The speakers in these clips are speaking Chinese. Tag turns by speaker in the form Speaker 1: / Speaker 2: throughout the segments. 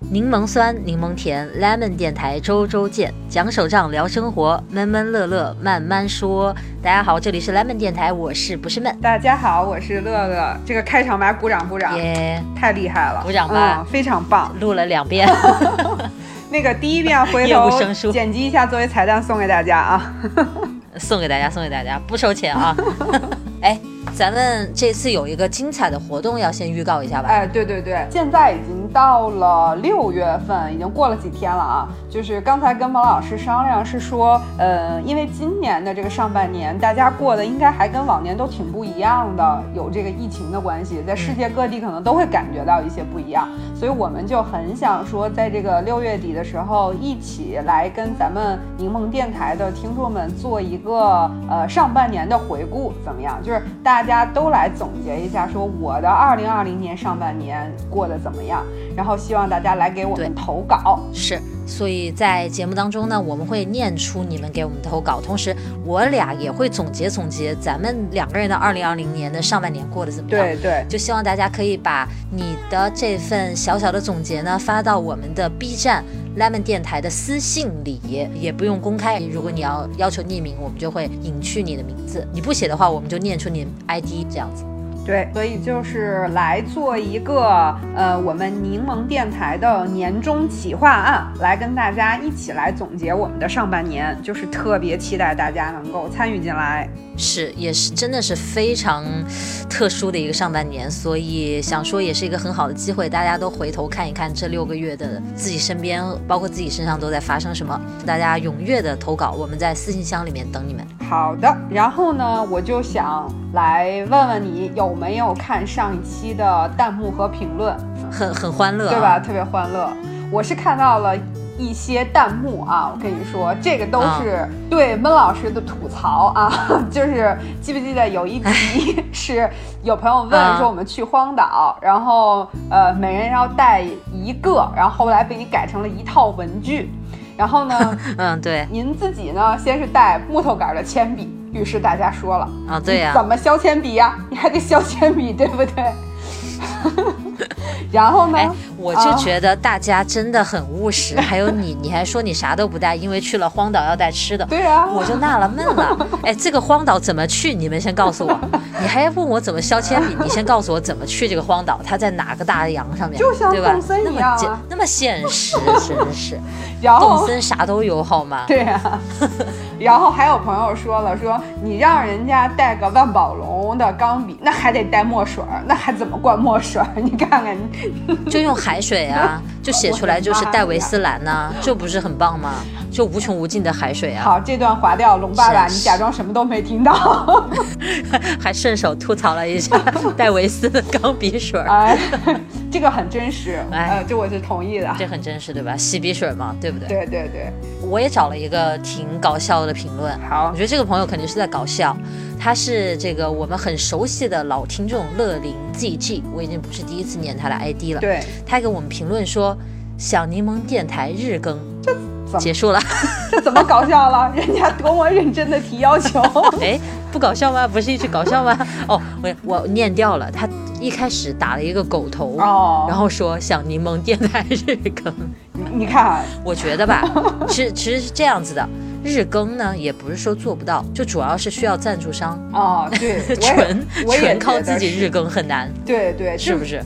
Speaker 1: 柠檬酸，柠檬甜，lemon 电台周周见，讲手账聊生活，闷闷乐乐慢慢说。大家好，这里是 lemon 电台，我是不是闷？
Speaker 2: 大家好，我是乐乐。这个开场白鼓掌鼓掌，
Speaker 1: 耶，
Speaker 2: 太厉害了，
Speaker 1: 鼓掌吧，
Speaker 2: 非常棒，
Speaker 1: 录了两遍。
Speaker 2: 那个第一遍回头 剪辑一下，作为彩蛋送给大家啊，
Speaker 1: 送给大家，送给大家，不收钱啊。咱们这次有一个精彩的活动，要先预告一下吧。
Speaker 2: 哎，对对对，现在已经到了六月份，已经过了几天了啊。就是刚才跟王老师商量，是说，呃，因为今年的这个上半年，大家过的应该还跟往年都挺不一样的，有这个疫情的关系，在世界各地可能都会感觉到一些不一样，所以我们就很想说，在这个六月底的时候，一起来跟咱们柠檬电台的听众们做一个呃上半年的回顾，怎么样？就是大。大家都来总结一下，说我的二零二零年上半年过得怎么样？然后希望大家来给我们投稿。
Speaker 1: 是，所以在节目当中呢，我们会念出你们给我们投稿，同时我俩也会总结总结咱们两个人的二零二零年的上半年过得怎么样。
Speaker 2: 对对，
Speaker 1: 就希望大家可以把你的这份小小的总结呢发到我们的 B 站。Lemon 电台的私信里也不用公开，如果你要要求匿名，我们就会隐去你的名字。你不写的话，我们就念出你 ID 这样子。
Speaker 2: 对，所以就是来做一个呃，我们柠檬电台的年终企划案，来跟大家一起来总结我们的上半年，就是特别期待大家能够参与进来。
Speaker 1: 是，也是真的是非常特殊的一个上半年，所以想说也是一个很好的机会，大家都回头看一看这六个月的自己身边，包括自己身上都在发生什么。大家踊跃的投稿，我们在私信箱里面等你们。
Speaker 2: 好的，然后呢，我就想来问问你有没有看上一期的弹幕和评论，
Speaker 1: 很很欢乐，
Speaker 2: 对吧？特别欢乐。我是看到了一些弹幕啊，我跟你说，这个都是对闷老师的吐槽啊，就是记不记得有一集 是有朋友问说我们去荒岛，然后呃每人要带一个，然后后来被你改成了一套文具。然后呢？
Speaker 1: 嗯，对，
Speaker 2: 您自己呢，先是带木头杆的铅笔，于是大家说了
Speaker 1: 啊，对呀，
Speaker 2: 怎么削铅笔呀？你还得削铅笔，对不对？然后呢？
Speaker 1: 我就觉得大家真的很务实。还有你，你还说你啥都不带，因为去了荒岛要带吃的。
Speaker 2: 对啊，
Speaker 1: 我就纳了闷了。哎，这个荒岛怎么去？你们先告诉我。你还要问我怎么削铅笔？你先告诉我怎么去这个荒岛？它在哪个大洋上面？
Speaker 2: 就像动森一样
Speaker 1: 啊，那么现实，真是。
Speaker 2: 然后
Speaker 1: 动森啥都有，好吗？
Speaker 2: 对啊。然后还有朋友说了，说你让人家带个万宝龙的钢笔，那还得带墨水儿，那还怎么灌墨水 你看看，
Speaker 1: 就用海水啊，就写出来就是戴维斯蓝呐，这不是很棒吗？就无穷无尽的海水啊！
Speaker 2: 好，这段划掉，龙爸爸，你假装什么都没听到，
Speaker 1: 还顺手吐槽了一下戴维斯的钢笔水儿。
Speaker 2: 哎，这个很真实，哎，这我是同意的，
Speaker 1: 这很真实，对吧？洗笔水嘛，对不对？
Speaker 2: 对对对，
Speaker 1: 我也找了一个挺搞笑的评论。
Speaker 2: 好，
Speaker 1: 我觉得这个朋友肯定是在搞笑。他是这个我们很熟悉的老听众乐林 ZG，我已经不是第一次念他的 ID 了。
Speaker 2: 对，
Speaker 1: 他给我们评论说：“小柠檬电台日更。”结束了，
Speaker 2: 这怎么搞笑了？人家多么认真的提要求，
Speaker 1: 哎，不搞笑吗？不是一句搞笑吗？哦，我我念掉了，他一开始打了一个狗头，哦，然后说想柠檬电台日更，
Speaker 2: 你看，
Speaker 1: 我觉得吧，其实其实是这样子的，日更呢也不是说做不到，就主要是需要赞助商
Speaker 2: 哦，对，
Speaker 1: 纯纯靠自己日更很难，
Speaker 2: 对对，
Speaker 1: 是不是？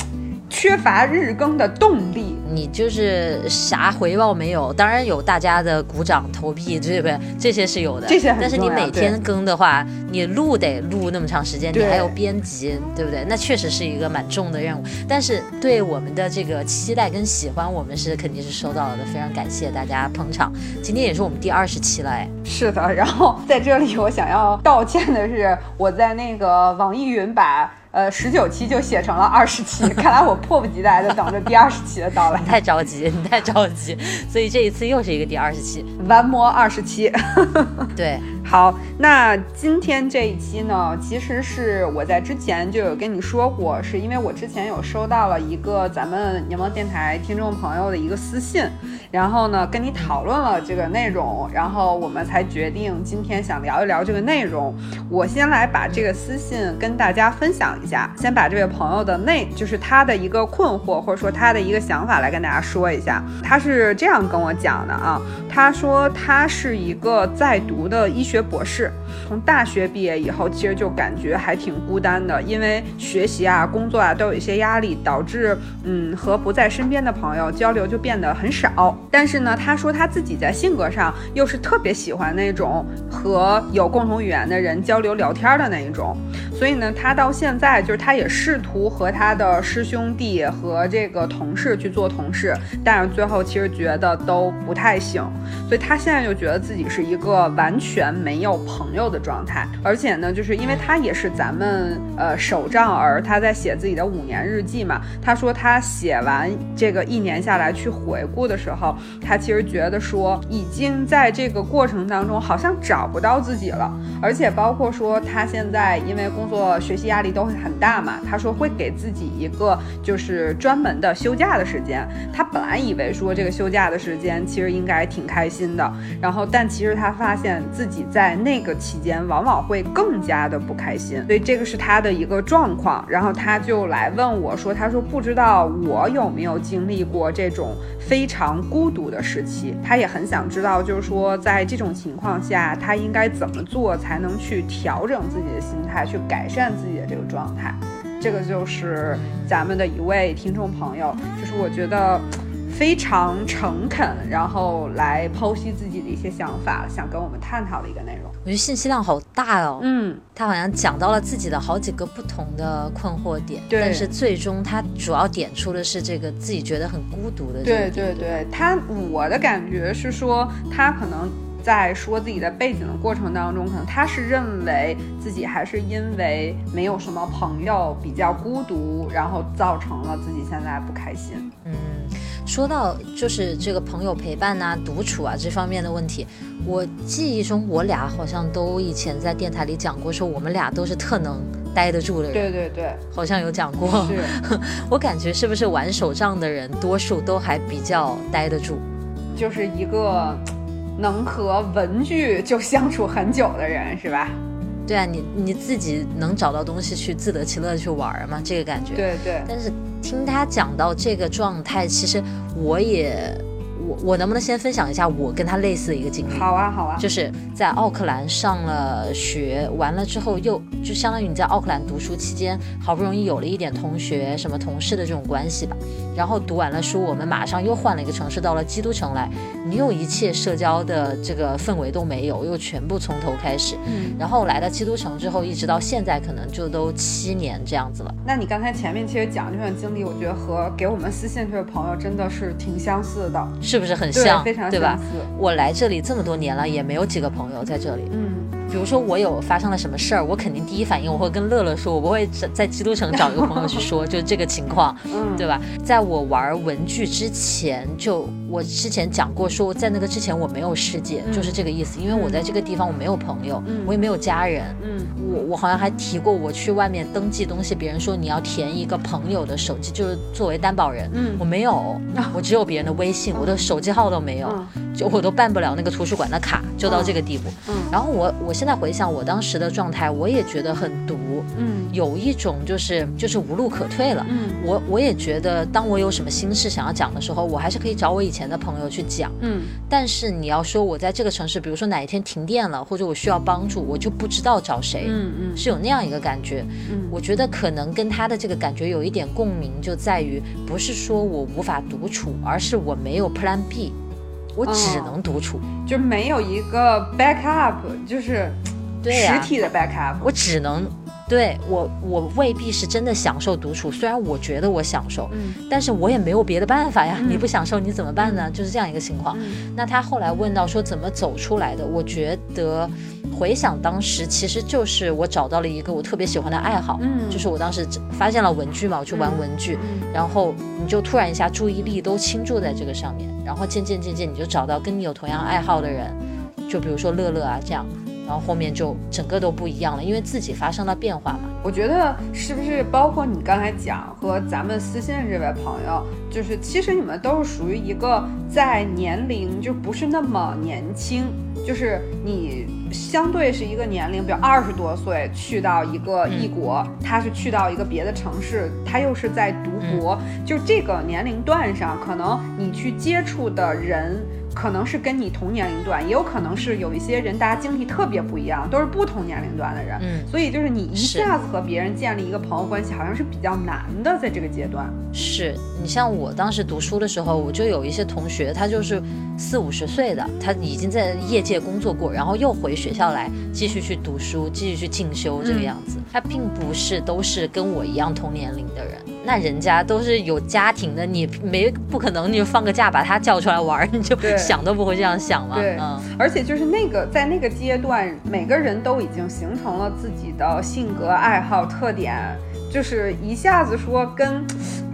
Speaker 2: 缺乏日更的动力，
Speaker 1: 你就是啥回报没有？当然有大家的鼓掌投币，对不对？这些是有的。
Speaker 2: 这些
Speaker 1: 但是你每天更的话，你录得录那么长时间，你还有编辑，对不对？那确实是一个蛮重的任务。但是对我们的这个期待跟喜欢，我们是肯定是收到了的，非常感谢大家捧场。今天也是我们第二十期了，哎。
Speaker 2: 是的。然后在这里，我想要道歉的是，我在那个网易云把。呃，十九期就写成了二十期，看来我迫不及待的等着第二十期的到来。
Speaker 1: 你太着急，你太着急，所以这一次又是一个第二十期，
Speaker 2: One more 二十期。
Speaker 1: 对，
Speaker 2: 好，那今天这一期呢，其实是我在之前就有跟你说过，是因为我之前有收到了一个咱们柠檬电台听众朋友的一个私信，然后呢跟你讨论了这个内容，然后我们才决定今天想聊一聊这个内容。我先来把这个私信跟大家分享一下，先把这位朋友的内就是他的一个困惑或者说他的一个想法来跟大家说一下。他是这样跟我讲的啊，他说他是一个在读的医学博士，从大学毕业以后，其实就感觉还挺孤单的，因为学习啊、工作啊都有一些压力，导致嗯和不在身边的朋友交流就变得很少。但是呢，他说他自己在性格上又是特别喜欢那种和有共同语言的人交流聊天的那一种，所以呢，他到现在就是他也试图和他的师兄弟和这个同事去做同事，但是最后其实觉得都不太行，所以他现在就觉得自己是一个完全没有朋友的状态，而且呢，就是因为他也是咱们呃手账儿，他在写自己的五年日记嘛，他说他写完这个一年下来去回顾的时候，他其实觉得说已经在这个过程当中好像找不到自己了，而且包括说他现在因为工作学习压力都会很大嘛，他说会给自己一个就是专门的休假的时间，他本来以为说这个休假的时间其实应该挺开心的，然后但其实他发现自己在那个期间往往会更加的不开心，所以这个是他的一个状况，然后他就来问我说，他说不知道我有没有经历过这种非常孤独的时期，他也很想知道，就是说在这种情况下，他应该怎么做才能去调整自己的心态，去改善自己的这个状态。这个就是咱们的一位听众朋友，就是我觉得非常诚恳，然后来剖析自己的一些想法，想跟我们探讨的一个内容。
Speaker 1: 我觉得信息量好大哦。
Speaker 2: 嗯，
Speaker 1: 他好像讲到了自己的好几个不同的困惑点，但是最终他主要点出的是这个自己觉得很孤独的这
Speaker 2: 对
Speaker 1: 个点。
Speaker 2: 对对，他我的感觉是说，他可能在说自己的背景的过程当中，可能他是认为自己还是因为没有什么朋友，比较孤独，然后造成了自己现在不开心。
Speaker 1: 嗯，说到就是这个朋友陪伴呐、独处啊这方面的问题，我记忆中我俩好像都以前在电台里讲过，说我们俩都是特能待得住的人，
Speaker 2: 对对对，
Speaker 1: 好像有讲过。
Speaker 2: 是，
Speaker 1: 我感觉是不是玩手账的人，多数都还比较待得住？
Speaker 2: 就是一个能和文具就相处很久的人，是吧？
Speaker 1: 对啊，你你自己能找到东西去自得其乐地去玩儿吗？这个感觉。
Speaker 2: 对对，
Speaker 1: 但是听他讲到这个状态，其实我也，我我能不能先分享一下我跟他类似的一个经历？
Speaker 2: 好啊好啊，
Speaker 1: 就是在奥克兰上了学，完了之后又就相当于你在奥克兰读书期间，好不容易有了一点同学什么同事的这种关系吧。然后读完了书，我们马上又换了一个城市，到了基督城来，你又一切社交的这个氛围都没有，又全部从头开始。
Speaker 2: 嗯，
Speaker 1: 然后来到基督城之后，一直到现在，可能就都七年这样子了。
Speaker 2: 那你刚才前面其实讲这段经历，我觉得和给我们私信这位朋友真的是挺相似的，
Speaker 1: 是不是很
Speaker 2: 对，
Speaker 1: 像？
Speaker 2: 非常
Speaker 1: 对吧
Speaker 2: 相？似。
Speaker 1: 我来这里这么多年了，也没有几个朋友在这里。
Speaker 2: 嗯，
Speaker 1: 比如说我有发生了什么事儿，我肯定第一反应我会跟乐乐说，我不会在在基督城找一个朋友去说，就是这个情况，
Speaker 2: 嗯
Speaker 1: 对吧？在我玩文具之前，就我之前讲过，说在那个之前我没有世界，
Speaker 2: 嗯
Speaker 1: 就是这个意思。因为我在这个地方我没有朋友，
Speaker 2: 嗯
Speaker 1: 我也没有家人。
Speaker 2: 嗯
Speaker 1: 我我好像还提过，我去外面登记东西，别人说你要填一个朋友的手机，就是作为担保人。
Speaker 2: 嗯
Speaker 1: 我没有，我只有别人的微信，我的手机号都没有。
Speaker 2: 嗯
Speaker 1: 就我都办不了那个图书馆的卡，就到这个地步。
Speaker 2: 嗯
Speaker 1: 然后我我现在回想我当时的状态，我也觉得很毒，
Speaker 2: 嗯
Speaker 1: 有一种就是就是无路可退了。
Speaker 2: 嗯
Speaker 1: 我我也觉得，当我有什么心事想要讲的时候，我还是可以找我以前的朋友去讲。
Speaker 2: 嗯
Speaker 1: 但是你要说我在这个城市，比如说哪一天停电了，或者我需要帮助，我就不知道找谁，
Speaker 2: 嗯嗯
Speaker 1: 是有那样一个感觉。
Speaker 2: 嗯
Speaker 1: 我觉得可能跟他的这个感觉有一点共鸣，就在于不是说我无法独处，而是我没有 Plan B，我只
Speaker 2: 哦
Speaker 1: 能独处。
Speaker 2: 就没有一个 backup，就是
Speaker 1: 对、
Speaker 2: 实体的 backup。
Speaker 1: 我只能对我，我未必是真的享受独处，虽然我觉得我享受，
Speaker 2: 嗯
Speaker 1: 但是我也没有别的办法呀。
Speaker 2: 嗯
Speaker 1: 你不享受你怎么办呢？就是这样一个情况。
Speaker 2: 嗯
Speaker 1: 那他后来问到说怎么走出来的，我觉得回想当时其实就是我找到了一个我特别喜欢的爱好，
Speaker 2: 嗯
Speaker 1: 就是我当时发现了文具嘛，我去玩文具，
Speaker 2: 嗯
Speaker 1: 然后你就突然一下注意力都倾注在这个上面，然后渐渐渐渐你就找到跟你有同样爱好的人，就比如说乐乐啊这样，然后后面就整个都不一样了，因为自己发生了变化嘛。
Speaker 2: 我觉得是不是包括你刚才讲和咱们私信这位朋友，就是其实你们都是属于一个在年龄就不是那么年轻，就是你相对是一个年龄，比如二十多岁去到一个异国，他是去到一个别的城市，他又是在读博，就这个年龄段上，可能你去接触的人。可能是跟你同年龄段，也有可能是有一些人，大家经历特别不一样，都是不同年龄段的人。
Speaker 1: 嗯，
Speaker 2: 所以就是你一下子和别人建立一个朋友关系，好像是比较难的，在这个阶段。
Speaker 1: 是你像我当时读书的时候，我就有一些同学，他就是四五十岁的，他已经在业界工作过，然后又回学校来继续去读书，继续去进修这个样子。他并不是都是跟我一样同年龄的人，那人家都是有家庭的，你没不可能你就放个假把他叫出来玩，你就想都不会这样想嘛。
Speaker 2: 对，嗯，而且就是那个在那个阶段，每个人都已经形成了自己的性格、爱好、特点，就是一下子说跟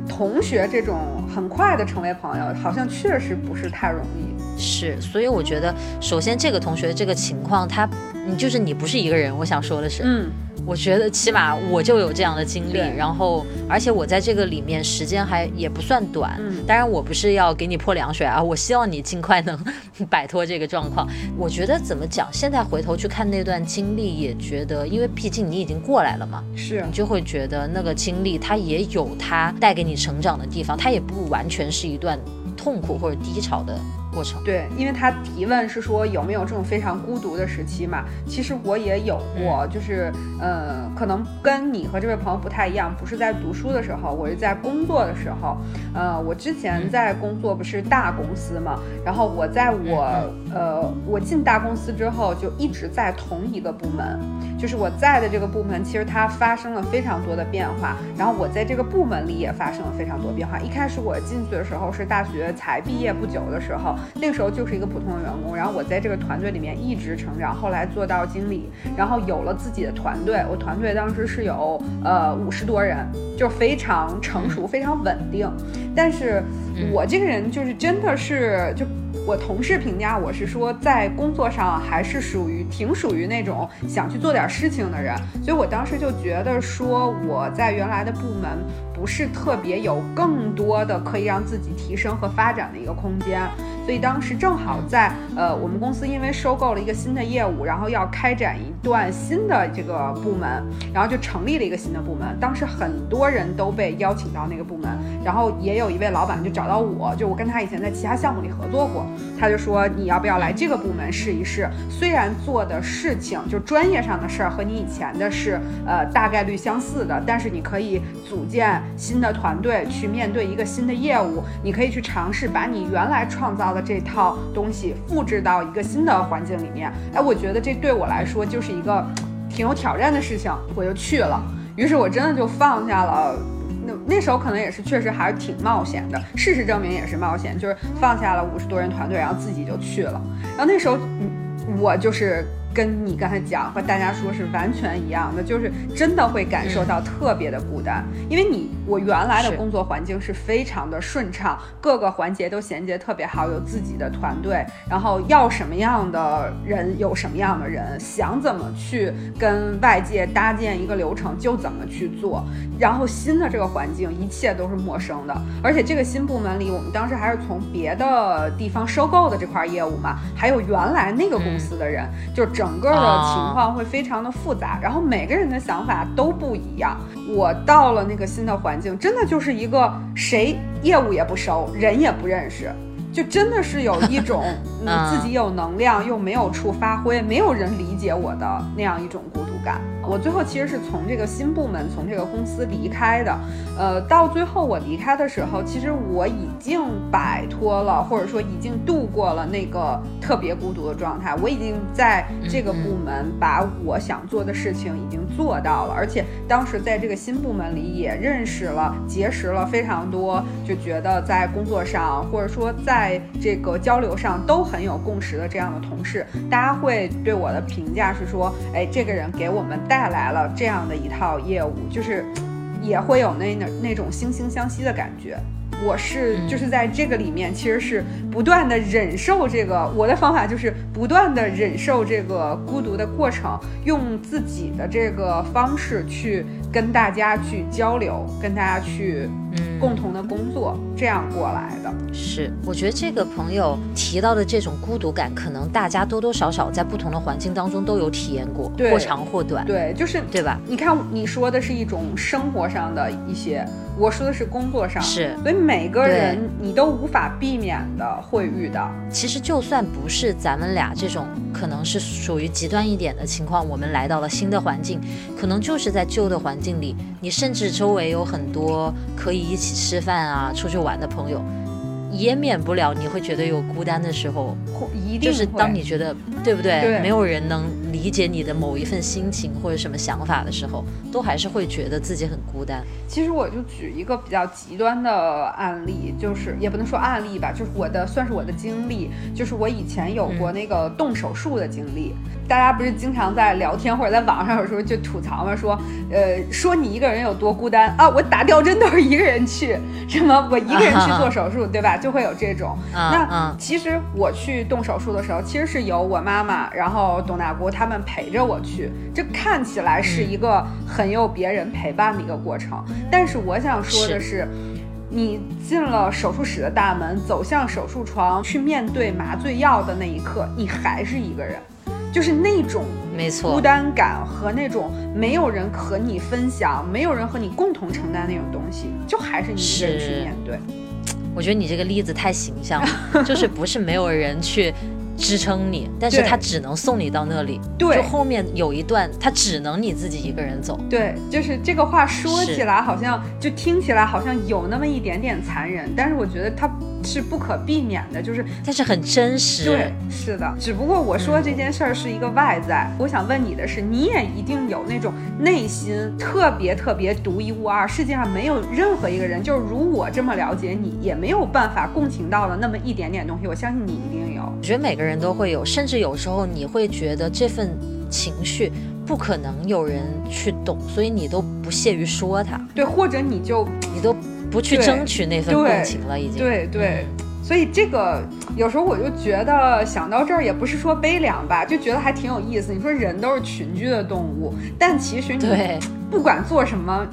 Speaker 2: 同学这种很快的成为朋友，好像确实不是太容易。
Speaker 1: 是，所以我觉得，首先这个同学这个情况，他，你就是你不是一个人。我想说的是，
Speaker 2: 嗯。
Speaker 1: 我觉得起码我就有这样的经历，然后而且我在这个里面时间还也不算短。
Speaker 2: 嗯，
Speaker 1: 当然我不是要给你泼凉水啊，我希望你尽快能摆脱这个状况。我觉得怎么讲，现在回头去看那段经历，也觉得，因为毕竟你已经过来了嘛，
Speaker 2: 是
Speaker 1: 你就会觉得那个经历它也有它带给你成长的地方，它也不完全是一段痛苦或者低潮的。过程
Speaker 2: 对，因为他提问是说有没有这种非常孤独的时期嘛？其实我也有过，就是呃，可能跟你和这位朋友不太一样，不是在读书的时候，我是在工作的时候。呃，我之前在工作不是大公司嘛，然后我在我呃，我进大公司之后就一直在同一个部门，就是我在的这个部门，其实它发生了非常多的变化，然后我在这个部门里也发生了非常多变化。一开始我进去的时候是大学才毕业不久的时候。那个时候就是一个普通的员工，然后我在这个团队里面一直成长，后来做到经理，然后有了自己的团队。我团队当时是有呃五十多人，就非常成熟，非常稳定。但是我这个人就是真的是就。我同事评价我是说，在工作上还是属于挺属于那种想去做点事情的人，所以我当时就觉得说我在原来的部门不是特别有更多的可以让自己提升和发展的一个空间，所以当时正好在呃我们公司因为收购了一个新的业务，然后要开展一段新的这个部门，然后就成立了一个新的部门，当时很多人都被邀请到那个部门，然后也有一位老板就找到我，就我跟他以前在其他项目里合作过。他就说你要不要来这个部门试一试？虽然做的事情就专业上的事儿和你以前的是呃大概率相似的，但是你可以组建新的团队去面对一个新的业务，你可以去尝试把你原来创造的这套东西复制到一个新的环境里面。哎，我觉得这对我来说就是一个挺有挑战的事情，我就去了。于是我真的就放下了。那时候可能也是确实还是挺冒险的，事实证明也是冒险，就是放下了五十多人团队，然后自己就去了。然后那时候，我就是。跟你刚才讲和大家说是完全一样的，就是真的会感受到特别的孤单，因为你我原来的工作环境是非常的顺畅，各个环节都衔接特别好，有自己的团队，然后要什么样的人有什么样的人，想怎么去跟外界搭建一个流程就怎么去做，然后新的这个环境一切都是陌生的，而且这个新部门里，我们当时还是从别的地方收购的这块业务嘛，还有原来那个公司的人，就整。整个的情况会非常的复杂，然后每个人的想法都不一样。我到了那个新的环境，真的就是一个谁业务也不熟，人也不认识，就真的是有一种 自己有能量又没有处发挥，没有人理解我的那样一种孤独感。我最后其实是从这个新部门，从这个公司离开的。呃，到最后我离开的时候，其实我已经摆脱了，或者说已经度过了那个特别孤独的状态。我已经在这个部门把我想做的事情已经做到了，而且当时在这个新部门里也认识了、结识了非常多，就觉得在工作上或者说在这个交流上都很有共识的这样的同事。大家会对我的评价是说，哎，这个人给我我们。带来了这样的一套业务，就是也会有那那那种惺惺相惜的感觉。我是就是在这个里面，其实是不断的忍受这个。我的方法就是不断的忍受这个孤独的过程，用自己的这个方式去跟大家去交流，跟大家去
Speaker 1: 嗯
Speaker 2: 共同的工作，这样过来的。
Speaker 1: 是，我觉得这个朋友提到的这种孤独感，可能大家多多少少在不同的环境当中都有体验过，或长或短，
Speaker 2: 对，就是
Speaker 1: 对吧？
Speaker 2: 你看，你说的是一种生活上的一些，我说的是工作上，
Speaker 1: 是，
Speaker 2: 所以每个人你都无法避免的会遇到。
Speaker 1: 其实就算不是咱们俩这种，可能是属于极端一点的情况，我们来到了新的环境，可能就是在旧的环境里，你甚至周围有很多可以一起吃饭啊、出去玩的朋友，也免不了你会觉得有孤单的时候，
Speaker 2: 会一定
Speaker 1: 就是当你觉得对不对？
Speaker 2: 对
Speaker 1: 没有人能理解你的某一份心情或者什么想法的时候，都还是会觉得自己很孤单。
Speaker 2: 其实我就举一个比较极端的案例，就是也不能说案例吧，就是我的算是我的经历，就是我以前有过那个动手术的经历。大家不是经常在聊天或者在网上有时候就吐槽嘛，说呃说你一个人有多孤单啊，我打吊针都是一个人去，什么我一个人去做手术，对吧？就会有这种。
Speaker 1: 嗯
Speaker 2: 那
Speaker 1: 嗯
Speaker 2: 其实我去动手术的时候，其实是有我妈妈，然后董大姑他们陪着我去，这看起来是一个很有别人陪伴的一个过程。但是我想说的是，你进了手术室的大门，走向手术床，去面对麻醉药的那一刻，你还是一个人，就是那种孤
Speaker 1: 没错，
Speaker 2: 单感和那种没有人和你分享，没有人和你共同承担那种东西，就还是你一个人去面对。
Speaker 1: 我觉得你这个例子太形象了，就是不是没有人去支撑你，但是他只能送你到那里，
Speaker 2: 对。
Speaker 1: 就后面有一段他只能你自己一个人走。
Speaker 2: 对，就是这个话说起来好像就听起来好像有那么一点点残忍，但是我觉得它是不可避免的，就是
Speaker 1: 但是很真实，
Speaker 2: 对，是的。只不过我说这件事儿是一个外在，我想问你的是，你也一定有那种内心特别特别独一无二，世界上没有任何一个人，就是如我这么了解你，也没有办法共情到的那么一点点东西，我相信你一定有。
Speaker 1: 我觉得每个人都会有，甚至有时候你会觉得这份情绪不可能有人去懂，所以你都不屑于说他，
Speaker 2: 对，或者你就
Speaker 1: 你都不去争取那份
Speaker 2: 对
Speaker 1: 共情了，已经。
Speaker 2: 对对，所以这个有时候我就觉得想到这儿也不是说悲凉吧，就觉得还挺有意思。你说人都是群居的动物，但其实你，不管做什么，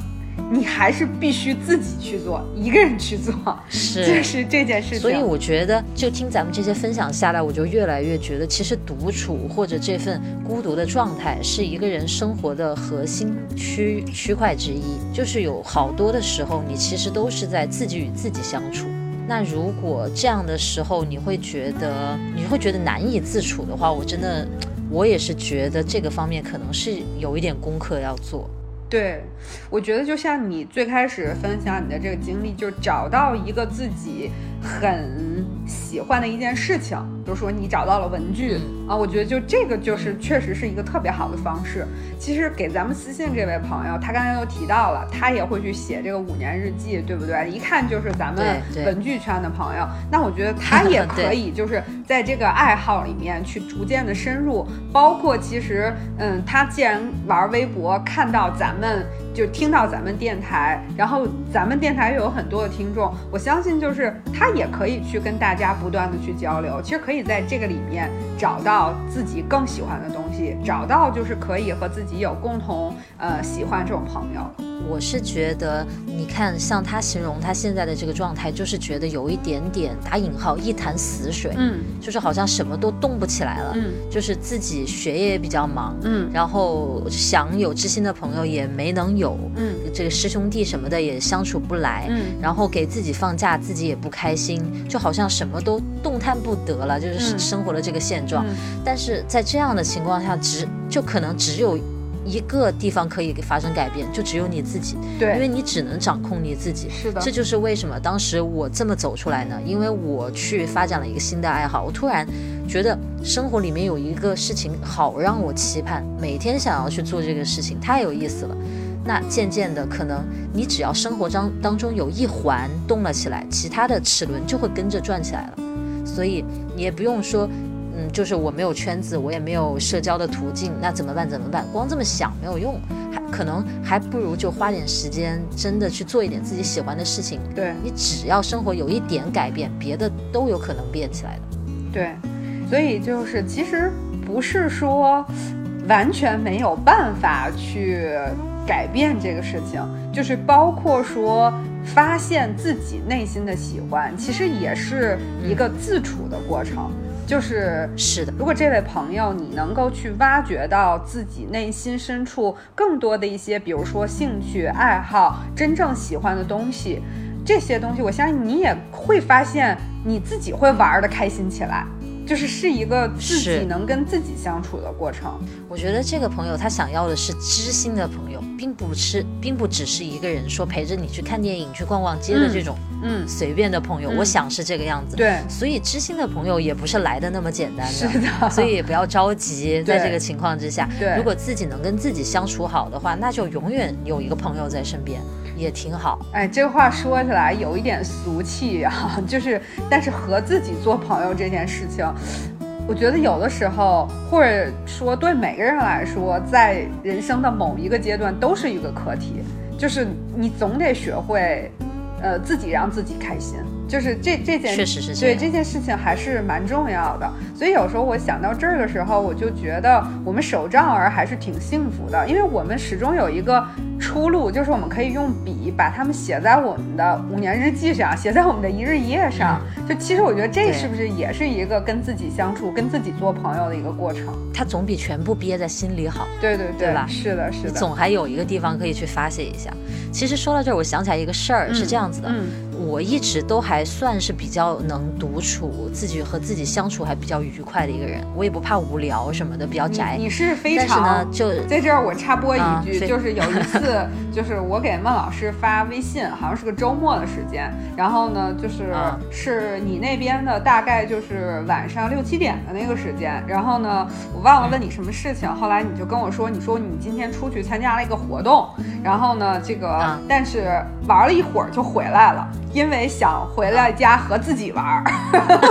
Speaker 2: 你还是必须自己去做，一个人去做，
Speaker 1: 是。
Speaker 2: 就是这件事情。
Speaker 1: 所以我觉得，就听咱们这些分享下来，我就越来越觉得，其实独处或者这份孤独的状态，是一个人生活的核心区区块之一。就是有好多的时候，你其实都是在自己与自己相处。那如果这样的时候，你会觉得你会觉得难以自处的话，我真的，我也是觉得这个方面可能是有一点功课要做。
Speaker 2: 对，我觉得就像你最开始分享你的这个经历，就是找到一个自己很喜欢的一件事情，比如说你找到了文具、啊，我觉得就这个就是确实是一个特别好的方式。其实给咱们私信这位朋友，他刚才都提到了，他也会去写这个五年日记，对不对？一看就是咱们文具圈的朋友。那我觉得他也可以，就是在这个爱好里面去逐渐的深入，包括其实，嗯，他既然玩微博，看到咱们。就听到咱们电台，然后咱们电台又有很多的听众，我相信就是他也可以去跟大家不断的去交流，其实可以在这个里面找到自己更喜欢的东，找到就是可以和自己有共同呃喜欢这种朋友。
Speaker 1: 我是觉得，你看，像他形容他现在的这个状态，就是觉得有一点点打引号一潭死水，
Speaker 2: 嗯
Speaker 1: 就是好像什么都动不起来了，
Speaker 2: 嗯
Speaker 1: 就是自己学业也比较忙，
Speaker 2: 嗯
Speaker 1: 然后想有知心的朋友也没能有，
Speaker 2: 嗯
Speaker 1: 这个师兄弟什么的也相处不来，
Speaker 2: 嗯
Speaker 1: 然后给自己放假，自己也不开心，就好像什么都动弹不得了，就是
Speaker 2: 嗯
Speaker 1: 生活的这个现状。
Speaker 2: 嗯
Speaker 1: 但是在这样的情况下，只就可能只有一个地方可以发生改变，就只有你自己，对因为，你只能掌控你自己。
Speaker 2: 是的
Speaker 1: 这就是为什么当时我这么走出来呢？因为我去发展了一个新的爱好，我突然觉得生活里面有一个事情好让我期盼，每天想要去做这个事情，太有意思了。那渐渐的，可能你只要生活当当中有一环动了起来，其他的齿轮就会跟着转起来了。所以你也不用说，嗯，就是我没有圈子，我也没有社交的途径，那怎么办？怎么办？光这么想没有用，还可能还不如就花点时间，真的去做一点自己喜欢的事情。
Speaker 2: 对
Speaker 1: 你只要生活有一点改变，别的都有可能变起来的。
Speaker 2: 对，所以就是其实不是说完全没有办法去改变这个事情，就是包括说发现自己内心的喜欢，其实也是一个自处的过程。就是
Speaker 1: 是的，
Speaker 2: 如果这位朋友你能够去挖掘到自己内心深处更多的一些，比如说兴趣爱好，真正喜欢的东西，这些东西，我相信你也会发现你自己会玩的开心起来。就是是一个自己能跟自己相处的过程。
Speaker 1: 我觉得这个朋友他想要的是知心的朋友，并不是，并不只是一个人说陪着你去看电影、去逛逛街的这种，
Speaker 2: 嗯，
Speaker 1: 随便的朋友。我想是这个样子。
Speaker 2: 对，
Speaker 1: 所以知心的朋友也不是来的那么简单的。
Speaker 2: 是的。
Speaker 1: 所以也不要着急，在这个情况之下，
Speaker 2: 对，
Speaker 1: 如果自己能跟自己相处好的话，那就永远有一个朋友在身边。也挺好，
Speaker 2: 哎，这话说起来有一点俗气啊，就是，但是和自己做朋友这件事情，我觉得有的时候，或者说对每个人来说，在人生的某一个阶段都是一个课题，就是你总得学会，呃，自己让自己开心。就是这这件
Speaker 1: 确实是
Speaker 2: 对这件事情还是蛮重要的，所以有时候我想到这儿的时候，我就觉得我们手账儿还是挺幸福的，因为我们始终有一个出路，就是我们可以用笔把它们写在我们的五年日记上，写在我们的一日一夜上。就其实我觉得这是不是也是一个跟自己相处、跟自己做朋友的一个过程？
Speaker 1: 它总比全部憋在心里好。
Speaker 2: 对对
Speaker 1: 对吧？
Speaker 2: 是的，是的。
Speaker 1: 总还有一个地方可以去发泄一下。其实说到这儿，我想起来一个事儿，是这样子的。我一直都还算是比较能独处，自己和自己相处还比较愉快的一个人。我也不怕无聊什么的，比较宅。
Speaker 2: 你是非常，
Speaker 1: 但是呢，就
Speaker 2: 在这儿我插播一句，就是有一次，就是我给孟老师发微信，好像是个周末的时间，然后呢，就是是你那边的大概就是晚上六七点的那个时间，然后呢，我忘了问你什么事情，后来你就跟我说，你说你今天出去参加了一个活动，然后呢，这个但是玩了一会儿就回来了。因为想回来家和自己玩儿，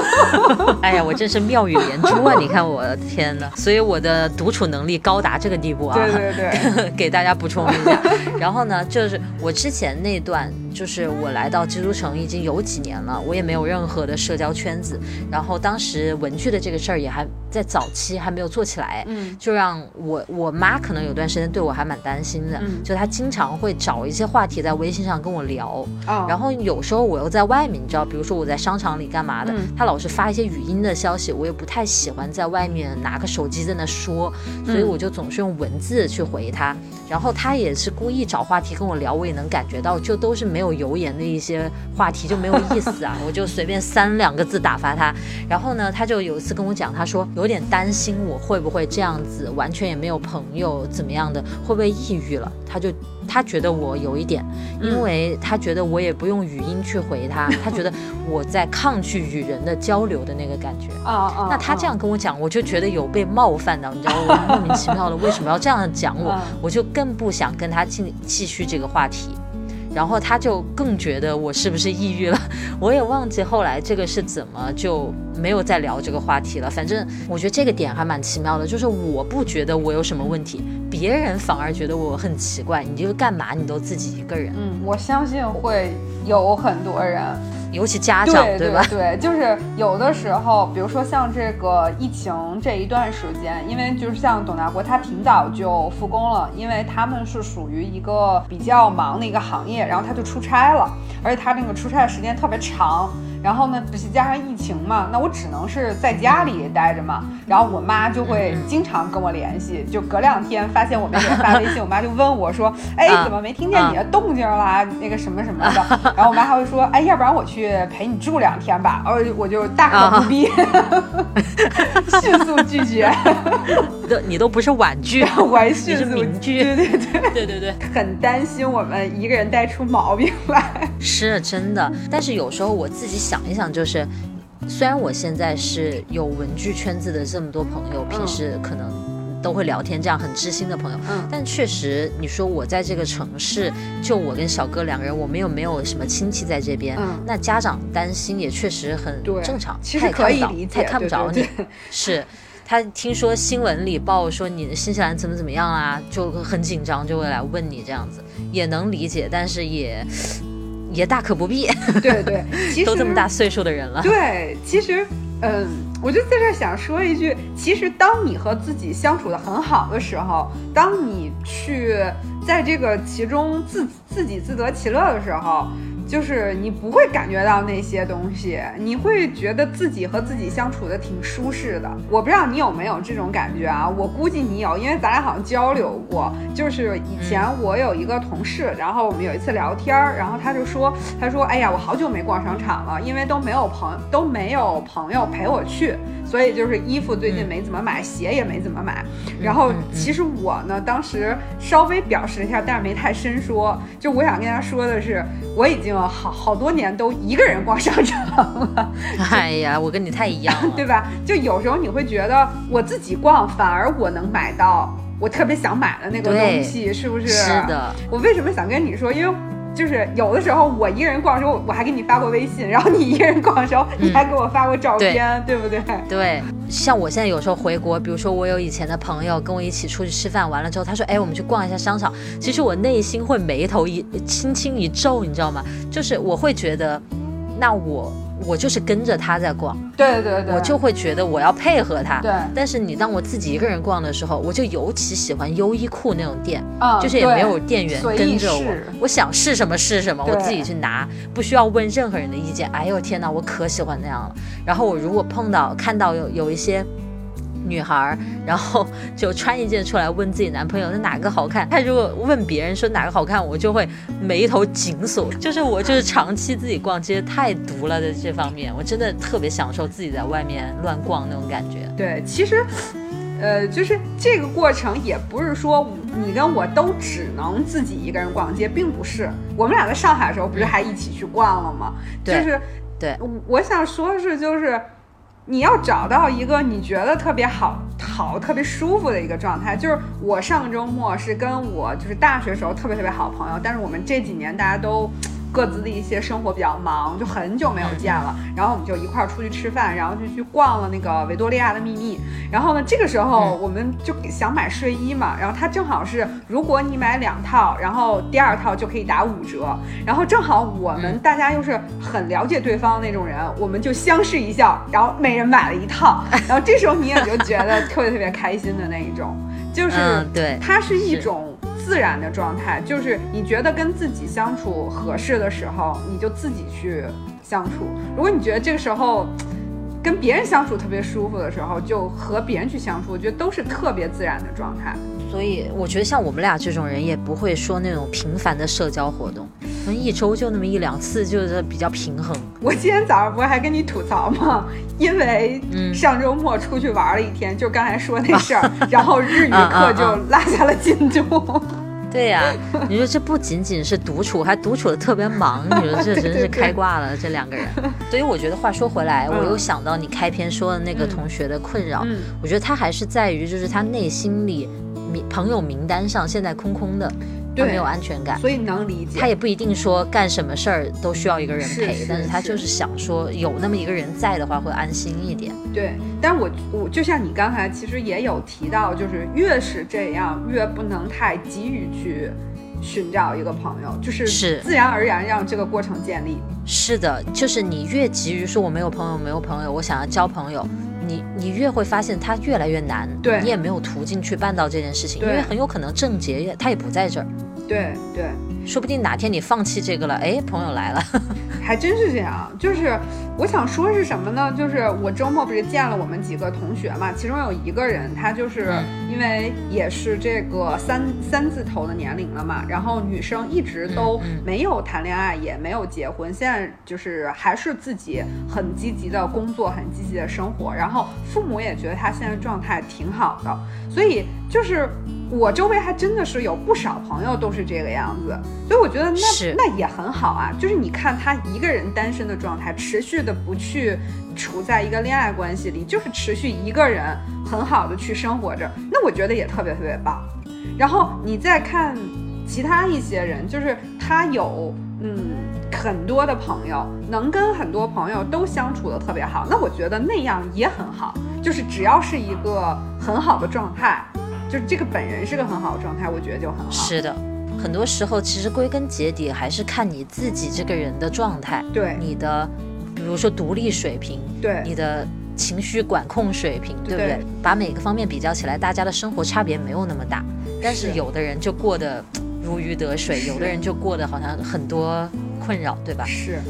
Speaker 1: 哎呀，我真是妙语连珠啊！你看我的天呐，所以我的独处能力高达这个地步啊！
Speaker 2: 对对对，
Speaker 1: 给大家补充一下。然后呢，就是我之前那段。就是我来到基督城已经有几年了，我也没有任何的社交圈子。然后当时文具的这个事儿也还在早期还没有做起来，
Speaker 2: 嗯，
Speaker 1: 就让我我妈可能有段时间对我还蛮担心的，就她经常会找一些话题在微信上跟我聊，然后有时候我又在外面，你知道，比如说我在商场里干嘛的，她老是发一些语音的消息，我也不太喜欢在外面拿个手机在那说，所以我就总是用文字去回她。然后他也是故意找话题跟我聊，我也能感觉到，就都是没。有油盐的一些话题就没有意思啊，我就随便三两个字打发他，然后呢，他就有一次跟我讲，他说有点担心我会不会这样子，完全也没有朋友怎么样的，会不会抑郁了？他就他觉得我有一点，因为他觉得我也不用语音去回他，他觉得我在抗拒与人的交流的那个感觉
Speaker 2: 啊啊。
Speaker 1: 那他这样跟我讲，我就觉得有被冒犯到，你知道我莫名其妙的为什么要这样讲我？我就更不想跟他继继续这个话题。然后他就更觉得我是不是抑郁了，我也忘记后来这个是怎么就没有再聊这个话题了。反正我觉得这个点还蛮奇妙的，就是我不觉得我有什么问题，别人反而觉得我很奇怪。你就干嘛你都自己一个人？
Speaker 2: 嗯，我相信会有很多人。
Speaker 1: 尤其家长
Speaker 2: 对
Speaker 1: 吧？
Speaker 2: 对，就是有的时候，比如说像这个疫情这一段时间，因为就是像董大国，他挺早就复工了，因为他们是属于一个比较忙的一个行业，然后他就出差了，而且他那个出差的时间特别长。然后呢，不是加上疫情嘛，那我只能是在家里待着嘛。然后我妈就会经常跟我联系，就隔两天发现我没给她发微信，我妈就问我说：“哎，怎么没听见你的动静啦？那个什么什么的。” 然后我妈还会说：“哎，要不然我去陪你住两天吧。”而我就大可不必，迅速拒绝。
Speaker 1: 都你都不是婉拒，
Speaker 2: 我还迅速
Speaker 1: 明拒。
Speaker 2: 对对对
Speaker 1: 对对对，
Speaker 2: 很担心我们一个人带出毛病来。
Speaker 1: 是真的，但是有时候我自己想。想一想，就是虽然我现在是有文具圈子的这么多朋友，平时可能都会聊天，这样很知心的朋友，
Speaker 2: 嗯，
Speaker 1: 但确实你说我在这个城市，就我跟小哥两个人，我们又没有什么亲戚在这边，
Speaker 2: 嗯，
Speaker 1: 那家长担心也确实很正常，
Speaker 2: 其实可以理
Speaker 1: 解，太看不着你，是他听说新闻里报说你的新西兰怎么怎么样啊，就很紧张，就会来问你这样子，也能理解，但是也。也大可不必，
Speaker 2: 对对，
Speaker 1: 都这么大岁数的人了。
Speaker 2: 对，其实，嗯，我就在这想说一句，其实当你和自己相处的很好的时候，当你去在这个其中自自己自得其乐的时候。就是你不会感觉到那些东西，你会觉得自己和自己相处的挺舒适的。我不知道你有没有这种感觉啊？我估计你有，因为咱俩好像交流过。就是以前我有一个同事，然后我们有一次聊天儿，然后他就说，他说，哎呀，我好久没逛商场了，因为都没有朋都没有朋友陪我去。所以就是衣服最近没怎么买，鞋也没怎么买。然后其实我呢，当时稍微表示了一下，但是没太深说。就我想跟他说的是，我已经好好多年都一个人逛商场了。
Speaker 1: 哎呀，我跟你太一样，
Speaker 2: 对吧？就有时候你会觉得我自己逛，反而我能买到我特别想买的那个东西，是不是？
Speaker 1: 是的。
Speaker 2: 我为什么想跟你说？因为。就是有的时候我一个人逛的时候，我还给你发过微信，然后你一个人逛的时候，你还给我发过照片，对不对？
Speaker 1: 对，像我现在有时候回国，比如说我有以前的朋友跟我一起出去吃饭，完了之后他说，哎，我们去逛一下商场，其实我内心会眉头一轻轻一皱，你知道吗？就是我会觉得，那我。我就是跟着他在逛，
Speaker 2: 对对对，
Speaker 1: 我就会觉得我要配合他。
Speaker 2: 对，
Speaker 1: 但是你当我自己一个人逛的时候，我就尤其喜欢优衣库那种店，
Speaker 2: 啊，
Speaker 1: 就是也没有店员跟着我，我想试什么试什么，我自己去拿，不需要问任何人的意见。哎呦天哪，我可喜欢那样了。然后我如果碰到看到有有一些。女孩，然后就穿一件出来问自己男朋友那哪个好看？他如果问别人说哪个好看，我就会眉头紧锁。就是我就是长期自己逛街太毒了，在这方面，我真的特别享受自己在外面乱逛那种感觉。
Speaker 2: 对，其实，呃，就是这个过程也不是说你跟我都只能自己一个人逛街，并不是。我们俩在上海的时候不是还一起去逛了吗？就是，
Speaker 1: 对，
Speaker 2: 我想说的是，就是。你要找到一个你觉得特别好、好特别舒服的一个状态，就是我上周末是跟我就是大学时候特别特别好朋友，但是我们这几年大家都。各自的一些生活比较忙，就很久没有见了。然后我们就一块儿出去吃饭，然后就去逛了那个维多利亚的秘密。然后呢，这个时候我们就想买睡衣嘛。然后它正好是，如果你买两套，然后第二套就可以打五折。然后正好我们大家又是很了解对方那种人，我们就相视一笑，然后每人买了一套。然后这时候你也就觉得特别特别开心的那一种，就是
Speaker 1: 对，
Speaker 2: 它是一种。自然的状态就是你觉得跟自己相处合适的时候，你就自己去相处；如果你觉得这个时候跟别人相处特别舒服的时候，就和别人去相处。我觉得都是特别自然的状态。
Speaker 1: 所以我觉得像我们俩这种人，也不会说那种频繁的社交活动，可能一周就那么一两次，就是比较平衡。
Speaker 2: 我今天早上不是还跟你吐槽吗？因为上周末出去玩了一天，就刚才说那事儿，然后日语课就 落下了进度。
Speaker 1: 对呀，你说这不仅仅是独处，还独处的特别忙。你说这真是开挂了，这两个人。所以我觉得话说回来，我又想到你开篇说的那个同学的困扰，我觉得他还是在于，就是他内心里名朋友名单上现在空空的。对没有安全感，
Speaker 2: 所以能理解。
Speaker 1: 他也不一定说干什么事儿都需要一个人陪，但是他就是想说有那么一个人在的话会安心一点。
Speaker 2: 对，但我我就像你刚才其实也有提到，就是越是这样，越不能太急于去寻找一个朋友，就是
Speaker 1: 是
Speaker 2: 自然而然让这个过程建立。
Speaker 1: 是的，就是你越急于说我没有朋友，没有朋友，我想要交朋友。你你越会发现它越来越难，
Speaker 2: 对
Speaker 1: 你也没有途径去办到这件事情，因为很有可能症结也他也不在这儿，
Speaker 2: 对对，
Speaker 1: 说不定哪天你放弃这个了，哎，朋友来了，
Speaker 2: 还真是这样，就是。我想说是什么呢？就是我周末不是见了我们几个同学嘛，其中有一个人，他就是因为也是这个三三字头的年龄了嘛，然后女生一直都没有谈恋爱，也没有结婚，现在就是还是自己很积极的工作，很积极的生活，然后父母也觉得他现在状态挺好的，所以就是我周围还真的是有不少朋友都是这个样子，所以我觉得那那也很好啊，就是你看他一个人单身的状态持续。的不去处在一个恋爱关系里，就是持续一个人很好的去生活着，那我觉得也特别特别棒。然后你再看其他一些人，就是他有嗯很多的朋友，能跟很多朋友都相处的特别好，那我觉得那样也很好。就是只要是一个很好的状态，就是这个本人是个很好的状态，我觉得就很好。
Speaker 1: 是的，很多时候其实归根结底还是看你自己这个人的状态，
Speaker 2: 对
Speaker 1: 你的。比如说独立水平，
Speaker 2: 对
Speaker 1: 你的情绪管控水平，对不对？
Speaker 2: 对
Speaker 1: 把每个方面比较起来，大家的生活差别没有那么大，但是
Speaker 2: 是
Speaker 1: 有的人就过得如鱼得水，有的人就过得好像很多困扰，对吧？
Speaker 2: 是，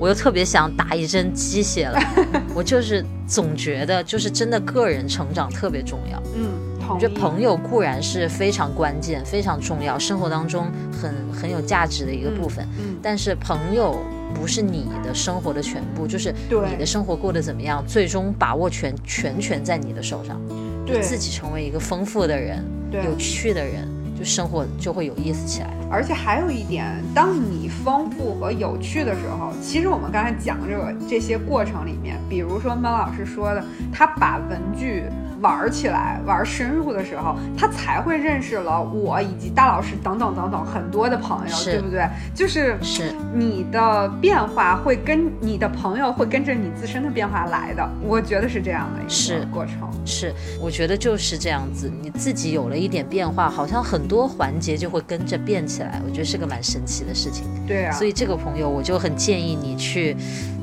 Speaker 1: 我又特别想打一针鸡血了，我就是总觉得就是真的个人成长特别重要。
Speaker 2: 嗯，
Speaker 1: 我觉得朋友固然是非常关键、非常重要，生活当中很很有价值的一个部分，
Speaker 2: 嗯，
Speaker 1: 但是朋友不是你的生活的全部，就是你的生活过得怎么样，最终把握权全权在你的手上。
Speaker 2: 对
Speaker 1: 自己成为一个丰富的人、
Speaker 2: 对
Speaker 1: 有趣的人，就生活就会有意思起来。
Speaker 2: 而且还有一点，当你丰富和有趣的时候，其实我们刚才讲这个这些过程里面，比如说猫老师说的，他把文具玩起来、玩深入的时候，他才会认识了我以及大老师等等等等很多的朋友，对不对？就是
Speaker 1: 是，
Speaker 2: 你的变化会跟你的朋友会跟着你自身的变化来的，我觉得是这样的一
Speaker 1: 是
Speaker 2: 个过程。
Speaker 1: 是，我觉得就是这样子。你自己有了一点变化，好像很多环节就会跟着变起来。我觉得是个蛮神奇的事情。
Speaker 2: 对啊，
Speaker 1: 所以这个朋友，我就很建议你去，嗯，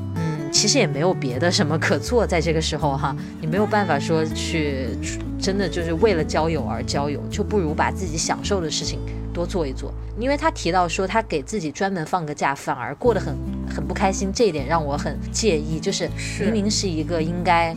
Speaker 1: 其实也没有别的什么可做，在这个时候哈，你没有办法说去，真的就是为了交友而交友，就不如把自己享受的事情多做一做。因为他提到说，他给自己专门放个假，反而过得很很不开心，这一点让我很介意。就是
Speaker 2: 是
Speaker 1: 明明是一个应该。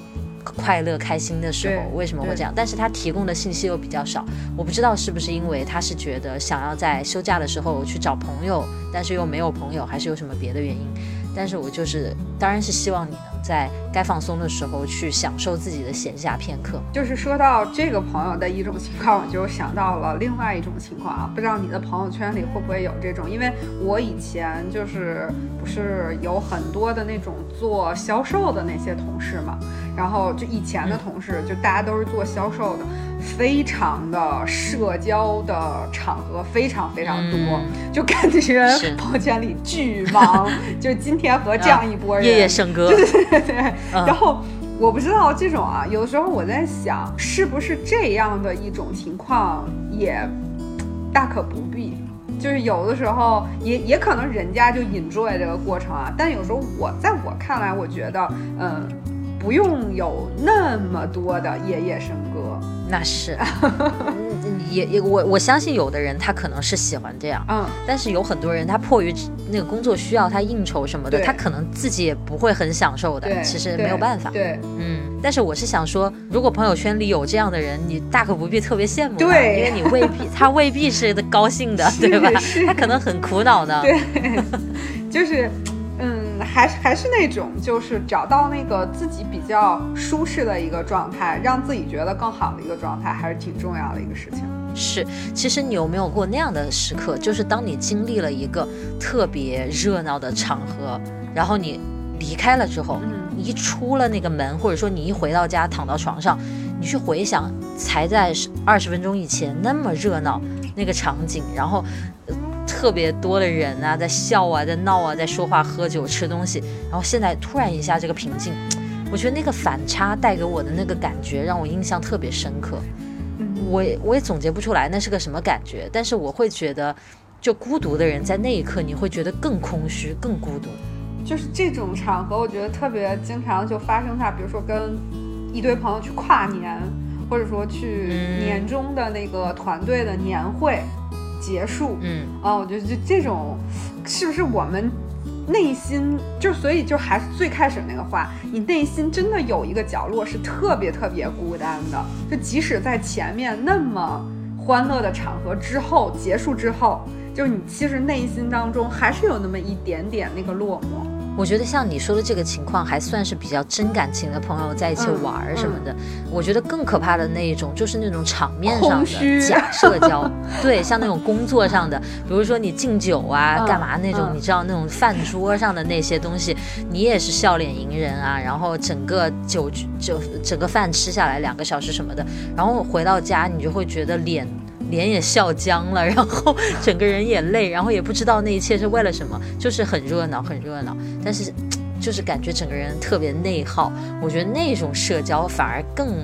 Speaker 1: 快乐开心的时候为什么会这样？但是他提供的信息又比较少，我不知道是不是因为他是觉得想要在休假的时候去找朋友，但是又没有朋友，还是有什么别的原因？但是我就是，当然是希望你能在该放松的时候去享受自己的闲暇片刻。
Speaker 2: 就是说到这个朋友的一种情况，我就想到了另外一种情况啊，不知道你的朋友圈里会不会有这种？因为我以前就是不是有很多的那种做销售的那些同事嘛，然后就以前的同事，就大家都是做销售的，非常的社交的场合非常非常多，
Speaker 1: 嗯。
Speaker 2: 就感觉
Speaker 1: 是
Speaker 2: 朋友圈里巨忙，就今天和这样一波人，
Speaker 1: 夜夜笙歌，
Speaker 2: 对对，
Speaker 1: 嗯。
Speaker 2: 然后我不知道这种啊，有的时候我在想，是不是这样的一种情况也大可不必。就是有的时候也也可能人家就 enjoy 这个过程啊，但有时候我在我看来，我觉得，嗯，不用有那么多的夜夜笙歌，
Speaker 1: 那是，嗯也也我我相信有的人他可能是喜欢这样，
Speaker 2: 嗯，
Speaker 1: 但是有很多人他迫于那个工作需要，他应酬什么的，他可能自己也不会很享受的
Speaker 2: 对，，
Speaker 1: 其实没有办法。
Speaker 2: 对，
Speaker 1: 嗯，但是我是想说，如果朋友圈里有这样的人，你大可不必特别羡慕他，
Speaker 2: 对
Speaker 1: 因为你未必他未必是高兴的，对吧？他可能很苦恼呢。
Speaker 2: 对，就是，嗯，还是还是那种，就是找到那个自己比较舒适的一个状态，让自己觉得更好的一个状态，还是挺重要的一个事情。
Speaker 1: 是，其实你有没有过那样的时刻？就是当你经历了一个特别热闹的场合，然后你离开了之后，
Speaker 2: 嗯
Speaker 1: 你一出了那个门，或者说你一回到家躺到床上，你去回想才在二十分钟以前那么热闹那个场景，然后。呃特别多的人啊，在笑啊，在闹啊，在说话、喝酒、吃东西，然后现在突然一下这个平静，我觉得那个反差带给我的那个感觉让我印象特别深刻。
Speaker 2: 嗯，
Speaker 1: 我也我也总结不出来那是个什么感觉，但是我会觉得，就孤独的人在那一刻你会觉得更空虚、更孤独。
Speaker 2: 就是这种场合，我觉得特别经常就发生在，比如说跟一堆朋友去跨年，或者说去
Speaker 1: 嗯
Speaker 2: 年终的那个团队的年会结束，
Speaker 1: 嗯，
Speaker 2: 啊，我觉得就这种，是不是我们内心就所以就还是最开始那个话，你内心真的有一个角落是特别特别孤单的，就即使在前面那么欢乐的场合之后结束之后，就是你其实内心当中还是有那么一点点那个落寞。
Speaker 1: 我觉得像你说的这个情况，还算是比较真感情的朋友在一起
Speaker 2: 嗯
Speaker 1: 玩儿什么的。我觉得更可怕的那一种，就是那种场面上的假 社交，对，像那种工作上的，比如说你敬酒啊，
Speaker 2: 嗯
Speaker 1: 干嘛那种，
Speaker 2: 嗯
Speaker 1: 你知道那种饭桌上的那些东西，你也是笑脸迎人啊，然后整个酒就整个饭吃下来两个小时什么的，然后回到家你就会觉得脸。脸也笑僵了，然后 整个人也累，然后也不知道那一切是为了什么，就是很热闹，很热闹，但是就是感觉整个人特别内耗。我觉得那种社交反而更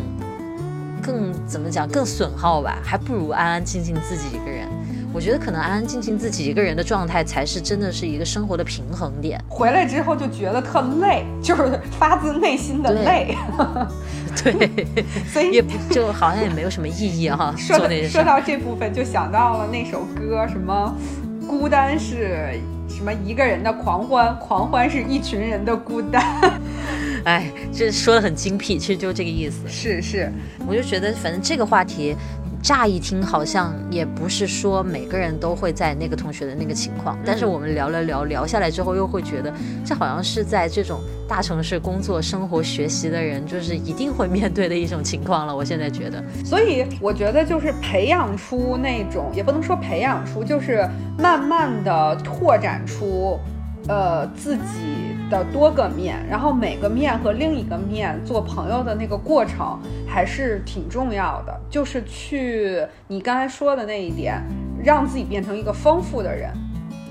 Speaker 1: 更怎么讲，更损耗吧，还不如安安静静自己一个人。我觉得可能安安静静自己一个人的状态，才是真的是一个生活的平衡点。
Speaker 2: 回来之后就觉得特累，就是发自内心的累。
Speaker 1: 对，所以也不就好像也没有什么意义哈。
Speaker 2: 说说到这部分，就想到了那首歌，什么孤单是什么一个人的狂欢，狂欢是一群人的孤单。
Speaker 1: 哎，这说的很精辟，其实就这个意思。
Speaker 2: 是是，
Speaker 1: 我就觉得反正这个话题。乍一听好像也不是说每个人都会在那个同学的那个情况，但是我们聊了聊聊下来之后，又会觉得这好像是在这种大城市工作、生活、学习的人，就是一定会面对的一种情况了。我现在觉得，
Speaker 2: 所以我觉得就是培养出那种，也不能说培养出，就是慢慢的拓展出，呃，自己。的多个面，然后每个面和另一个面做朋友的那个过程还是挺重要的，就是去你刚才说的那一点，让自己变成一个丰富的人，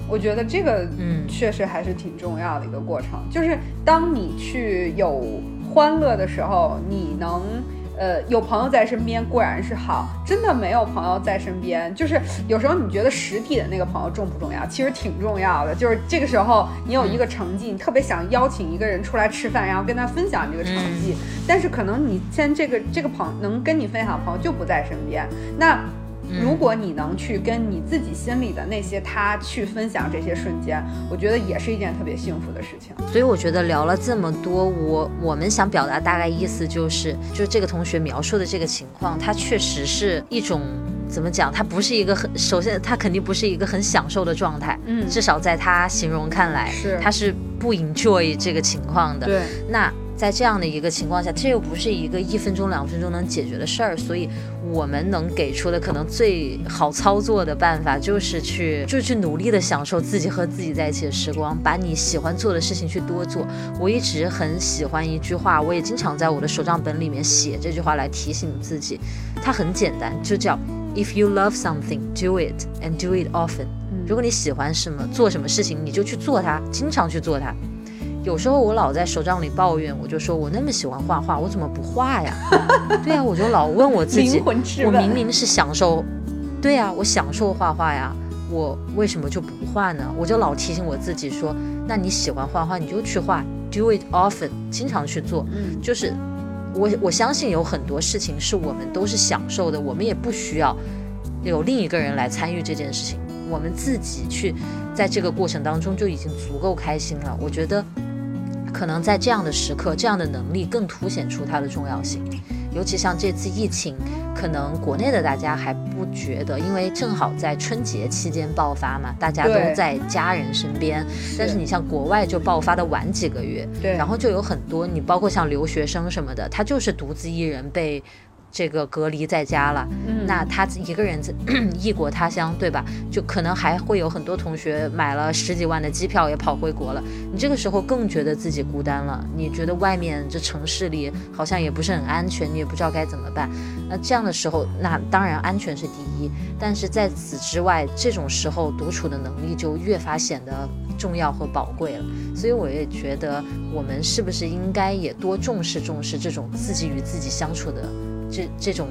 Speaker 2: 我觉得这个嗯确实还是挺重要的一个过程，就是当你去有欢乐的时候，你能。呃，有朋友在身边固然是好，真的没有朋友在身边，就是有时候你觉得实体的那个朋友重不重要？其实挺重要的。就是这个时候你有一个成绩，你特别想邀请一个人出来吃饭，然后跟他分享这个成绩，但是可能你现这个这个朋能跟你分享的朋友就不在身边，那。如果你能去跟你自己心里的那些他去分享这些瞬间，我觉得也是一件特别幸福的事情。
Speaker 1: 所以我觉得聊了这么多，我我们想表达大概意思就是，就这个同学描述的这个情况，他确实是一种怎么讲？他不是一个很，首先他肯定不是一个很享受的状态。嗯，至少在他形容看来，
Speaker 2: 是
Speaker 1: 他是不 enjoy 这个情况的。
Speaker 2: 对，
Speaker 1: 那。在这样的一个情况下，这又不是一个一分钟、两分钟能解决的事儿，所以我们能给出的可能最好操作的办法，就是去，就去努力的享受自己和自己在一起的时光，把你喜欢做的事情去多做。我一直很喜欢一句话，我也经常在我的手账本里面写这句话来提醒自己。它很简单，就叫 If you love something, do it and do it often。如果你喜欢什么，做什么事情，你就去做它，经常去做它。有时候我老在手账里抱怨，我就说我那么喜欢画画，我怎么不画呀？对呀，我就老问我自己，我明明是享受，对呀，我享受画画呀，我为什么就不画呢？我就老提醒我自己说，那你喜欢画画，你就去画，do it often，经常去做。嗯，就是我我相信有很多事情是我们都是享受的，我们也不需要有另一个人来参与这件事情，我们自己去在这个过程当中就已经足够开心了。我觉得。可能在这样的时刻，这样的能力更凸显出它的重要性。尤其像这次疫情，可能国内的大家还不觉得，因为正好在春节期间爆发嘛，大家都在家人身边。但是你像国外就爆发的晚几个月，
Speaker 2: 对，
Speaker 1: 然后就有很多你包括像留学生什么的，他就是独自一人被。这个隔离在家了，那他一个人在 异国他乡，对吧？就可能还会有很多同学买了十几万的机票也跑回国了。你这个时候更觉得自己孤单了，你觉得外面这城市里好像也不是很安全，你也不知道该怎么办。那这样的时候，那当然安全是第一，但是在此之外，这种时候独处的能力就越发显得重要和宝贵了。所以我也觉得，我们是不是应该也多重视重视这种自己与自己相处的？这这种，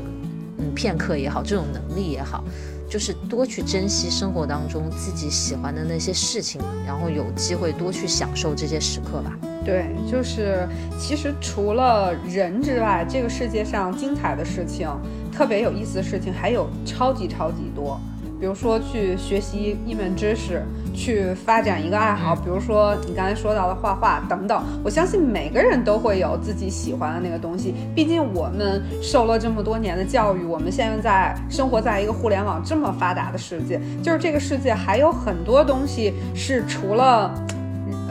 Speaker 1: 嗯，片刻也好，这种能力也好，就是多去珍惜生活当中自己喜欢的那些事情，然后有机会多去享受这些时刻吧。
Speaker 2: 对，就是其实除了人之外，这个世界上精彩的事情、特别有意思的事情还有超级超级多。比如说去学习一门知识，去发展一个爱好，比如说你刚才说到的画画等等。我相信每个人都会有自己喜欢的那个东西。毕竟我们受了这么多年的教育，我们现在在生活在一个互联网这么发达的世界，就是这个世界还有很多东西是除了。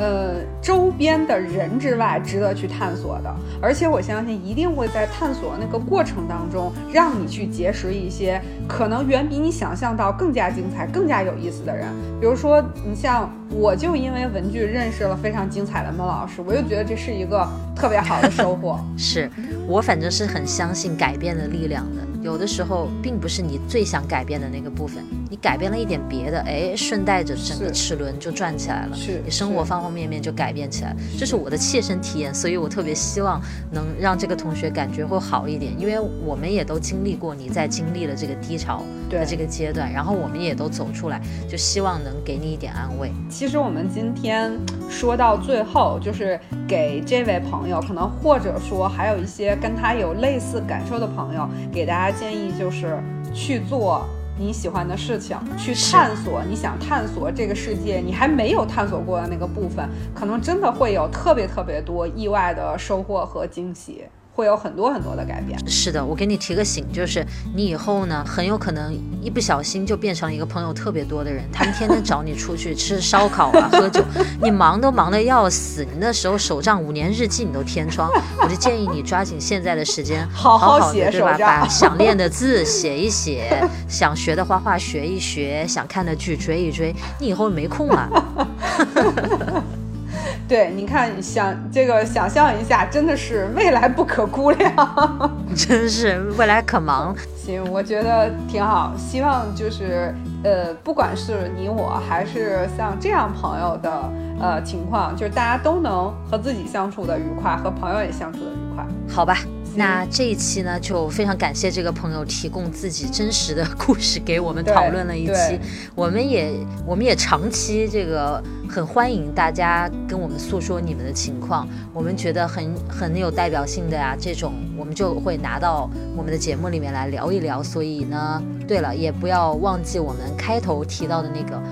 Speaker 2: 呃，周边的人之外，值得去探索的，而且我相信一定会在探索那个过程当中，让你去结识一些可能远比你想象到更加精彩、更加有意思的人。比如说，你像我就因为文具认识了非常精彩的孟老师，我就觉得这是一个特别好的收获。
Speaker 1: 是 我反正是很相信改变的力量的，有的时候并不是你最想改变的那个部分，你改变了一点别的，哎，顺带着整个齿轮就转起来了，
Speaker 2: 是
Speaker 1: 你生活方方面面就改变起来，这是我的切身体验，所以我特别希望能让这个同学感觉会好一点，因为我们也都经历过你在经历了这个低潮的这个阶段，然后我们也都走出来，就希望能给你一点安慰。
Speaker 2: 其实我们今天说到最后，就是给这位朋友，可能或者说还有一些跟他有类似感受的朋友，给大家建议就是去做。你喜欢的事情，去探索你想探索这个世界，你还没有探索过的那个部分，可能真的会有特别特别多意外的收获和惊喜，会有很多很多的改变。
Speaker 1: 是的，我给你提个醒，就是你以后呢，很有可能一不小心就变成了一个朋友特别多的人，他们天天找你出去吃烧烤啊、喝酒，你忙都忙得要死，你那时候手账五年日记你都天窗，我就建议你抓紧现在的时间，
Speaker 2: 好
Speaker 1: 好
Speaker 2: 好写
Speaker 1: 的对吧？把想练的字写一写，想学的画画学一学，想看的剧追一追，你以后没空了。
Speaker 2: 对，你看，想这个想象一下，真的是未来不可估量。
Speaker 1: 真是未来可忙。
Speaker 2: 行，我觉得挺好。希望就是呃，不管是你我，还是像这样朋友的呃情况，就是大家都能和自己相处的愉快，和朋友也相处的愉快。
Speaker 1: 好吧，那这一期呢，就非常感谢这个朋友提供自己真实的故事给我们讨论了一期。我们也我们也长期这个很欢迎大家跟我们诉说你们的情况，我们觉得很很有代表性的呀、这种我们就会拿到我们的节目里面来聊一聊。所以呢，对了，也不要忘记我们开头提到的那个。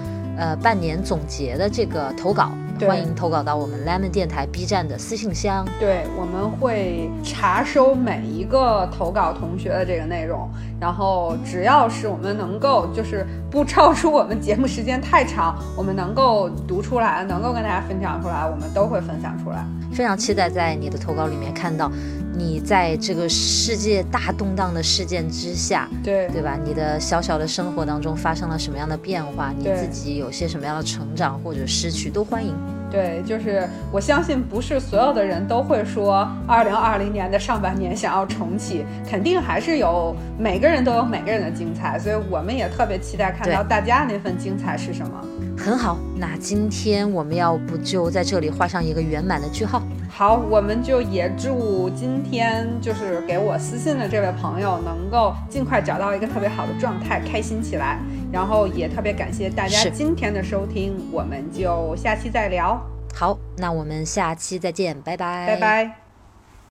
Speaker 1: 呃，半年总结的这个投稿，
Speaker 2: 对
Speaker 1: 欢迎投稿到我们 Lemon 电台 B 站的私信箱。
Speaker 2: 对，我们会查收每一个投稿同学的这个内容，然后只要是我们能够，就是不超出我们节目时间太长，我们能够读出来，能够跟大家分享出来，我们都会分享出来。
Speaker 1: 非常期待在你的投稿里面看到你在这个世界大动荡的事件之下，
Speaker 2: 对，
Speaker 1: 对吧？你的小小的生活当中发生了什么样的变化？你自己有些什么样的成长或者失去，都欢迎。
Speaker 2: 对，就是我相信不是所有的人都会说，二零二零年的上半年想要重启，肯定还是有每个人都有每个人的精彩，所以我们也特别期待看到大家那份精彩是什么。
Speaker 1: 很好，那今天我们要不就在这里画上一个圆满的句号？
Speaker 2: 好，我们就也祝今天就是给我私信的这位朋友能够尽快找到一个特别好的状态，开心起来。然后也特别感谢大家今天的收听，我们就下期再聊，
Speaker 1: 好，那我们下期再见，拜拜，
Speaker 2: 拜。拜。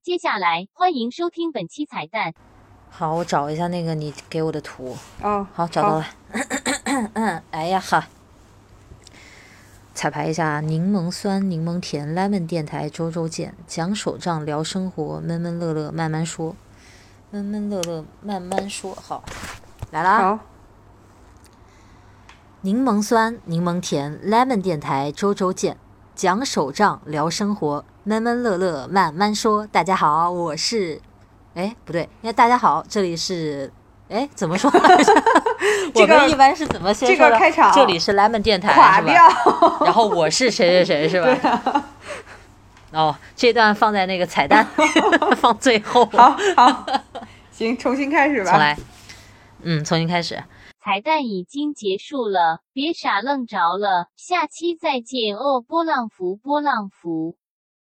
Speaker 3: 接下来欢迎收听本期彩蛋。
Speaker 1: 好，我找一下那个你给我的图。
Speaker 2: 哦，
Speaker 1: 好，找到了。嗯，哎呀哈，彩排一下，柠檬酸，柠檬甜，lemon 电台周周见，讲手账聊生活，闷闷乐乐慢慢说，闷闷乐乐慢慢说。好，来啦，
Speaker 2: 好，
Speaker 1: 柠檬酸，柠檬甜，lemon 电台周周见，讲手账聊生活，闷闷乐乐慢慢说。大家好，我是，哎，不对，应该大家好，这里是。哎，怎么说来着？我
Speaker 2: 这个
Speaker 1: 们一般是怎么先
Speaker 2: 这
Speaker 1: 说的？
Speaker 2: 个开场
Speaker 1: 这里是 Lemon 电台，
Speaker 2: 垮
Speaker 1: 是吧
Speaker 2: 掉。
Speaker 1: 然后我是谁谁谁，是吧？哦，这段放在那个彩蛋，放最后。
Speaker 2: 好好，行，重新开始吧。
Speaker 1: 重来。嗯，重新开始。
Speaker 3: 彩蛋已经结束了，别傻愣着了，下期再见哦！波浪符，波浪符。